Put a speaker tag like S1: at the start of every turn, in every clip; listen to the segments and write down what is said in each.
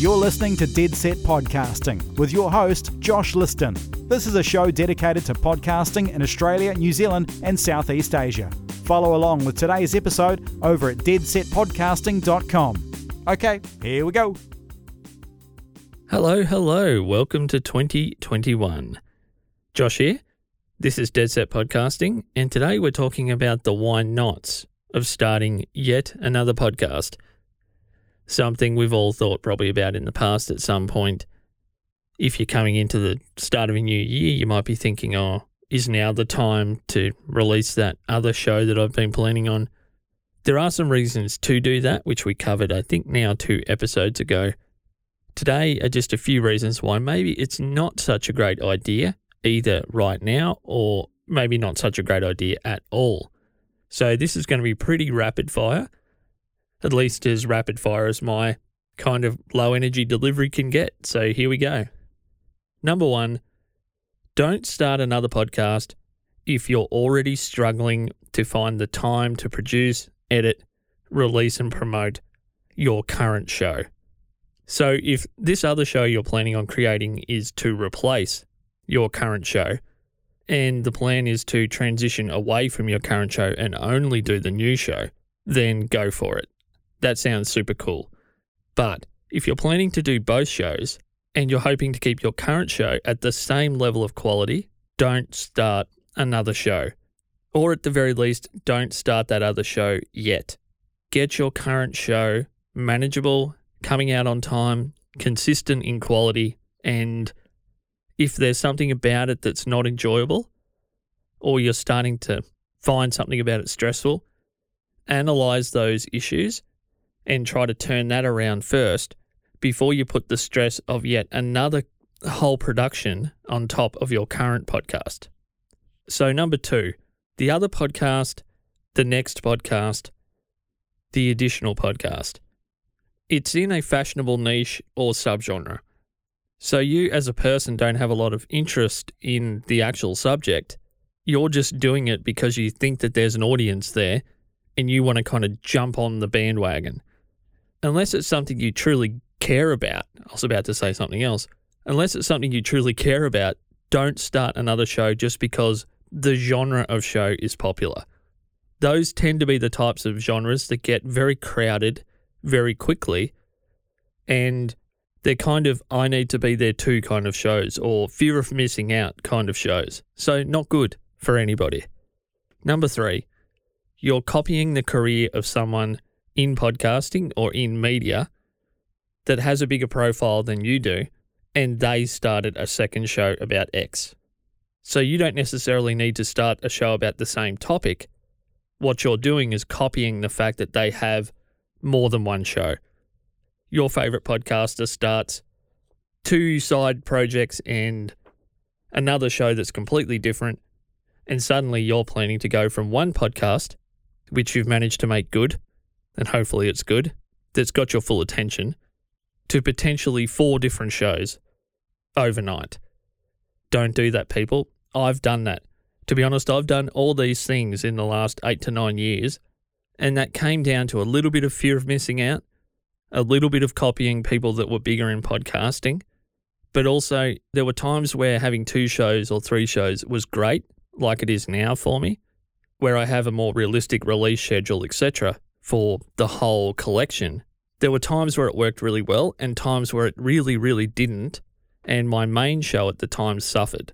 S1: You're listening to Dead Set Podcasting with your host, Josh Liston. This is a show dedicated to podcasting in Australia, New Zealand, and Southeast Asia. Follow along with today's episode over at deadsetpodcasting.com. Okay, here we go.
S2: Hello, hello. Welcome to 2021. Josh here. This is Dead Set Podcasting, and today we're talking about the why nots of starting yet another podcast. Something we've all thought probably about in the past at some point. If you're coming into the start of a new year, you might be thinking, oh, is now the time to release that other show that I've been planning on? There are some reasons to do that, which we covered, I think, now two episodes ago. Today are just a few reasons why maybe it's not such a great idea, either right now or maybe not such a great idea at all. So this is going to be pretty rapid fire, at least as rapid fire as my kind of low energy delivery can get. So here we go. Number one, don't start another podcast if you're already struggling to find the time to produce, edit, release, and promote your current show. So if this other show you're planning on creating is to replace your current show, and the plan is to transition away from your current show and only do the new show, then go for it. That sounds super cool. But if you're planning to do both shows and you're hoping to keep your current show at the same level of quality, don't start another show. Or at the very least, don't start that other show yet. Get your current show manageable, coming out on time, consistent in quality, and if there's something about it that's not enjoyable or you're starting to find something about it stressful, analyze those issues and try to turn that around first before you put the stress of yet another whole production on top of your current podcast. So, number two, the other podcast, the next podcast, the additional podcast. It's in a fashionable niche or subgenre. So you as a person don't have a lot of interest in the actual subject. You're just doing it because you think that there's an audience there and you want to kind of jump on the bandwagon. Unless it's something you truly care about. I was about to say something else. Unless it's something you truly care about, don't start another show just because the genre of show is popular. Those tend to be the types of genres that get very crowded very quickly and they're kind of I need to be there too kind of shows or fear of missing out kind of shows. So, not good for anybody. Number three, you're copying the career of someone in podcasting or in media that has a bigger profile than you do, and they started a second show about X. So, you don't necessarily need to start a show about the same topic. What you're doing is copying the fact that they have more than one show your favorite podcaster starts two side projects and another show that's completely different, and suddenly you're planning to go from one podcast, which you've managed to make good, and hopefully it's good, that's got your full attention, to potentially four different shows overnight. Don't do that, people. I've done that. To be honest, I've done all these things in the last eight to nine years, and that came down to a little bit of fear of missing out a little bit of copying people that were bigger in podcasting, but also there were times where having two shows or three shows was great, like it is now for me, where I have a more realistic release schedule, etc., for the whole collection. There were times where it worked really well and times where it really, really didn't, and my main show at the time suffered.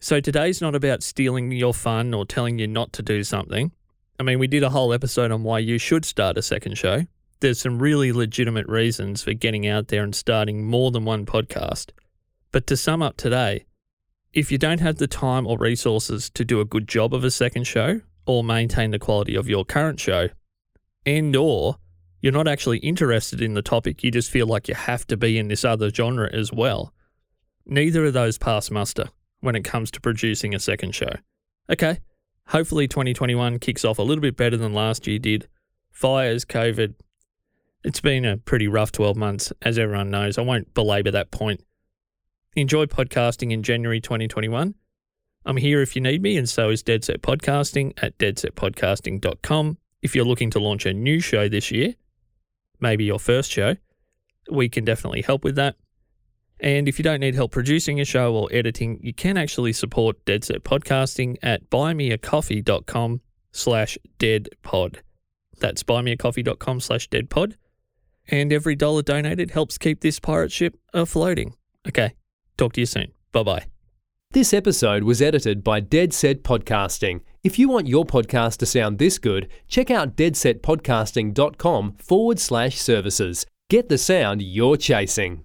S2: So today's not about stealing your fun or telling you not to do something. I mean, we did a whole episode on why you should start a second show, there's some really legitimate reasons for getting out there and starting more than one podcast. But to sum up today, if you don't have the time or resources to do a good job of a second show or maintain the quality of your current show, and or you're not actually interested in the topic, you just feel like you have to be in this other genre as well. Neither of those pass muster when it comes to producing a second show. Okay, hopefully 2021 kicks off a little bit better than last year did. Fires, COVID, it's been a pretty rough 12 months, as everyone knows. I won't belabor that point. Enjoy podcasting in January 2021. I'm here if you need me, and so is Dead Set Podcasting at deadsetpodcasting.com. If you're looking to launch a new show this year, maybe your first show, we can definitely help with that. And if you don't need help producing a show or editing, you can actually support Dead Set Podcasting at buymeacoffee.com slash deadpod. That's buymeacoffee.com slash deadpod. And every dollar donated helps keep this pirate ship afloating. Okay, talk to you soon. Bye bye.
S3: This episode was edited by Dead Set Podcasting. If you want your podcast to sound this good, check out deadsetpodcasting.com forward slash services. Get the sound you're chasing.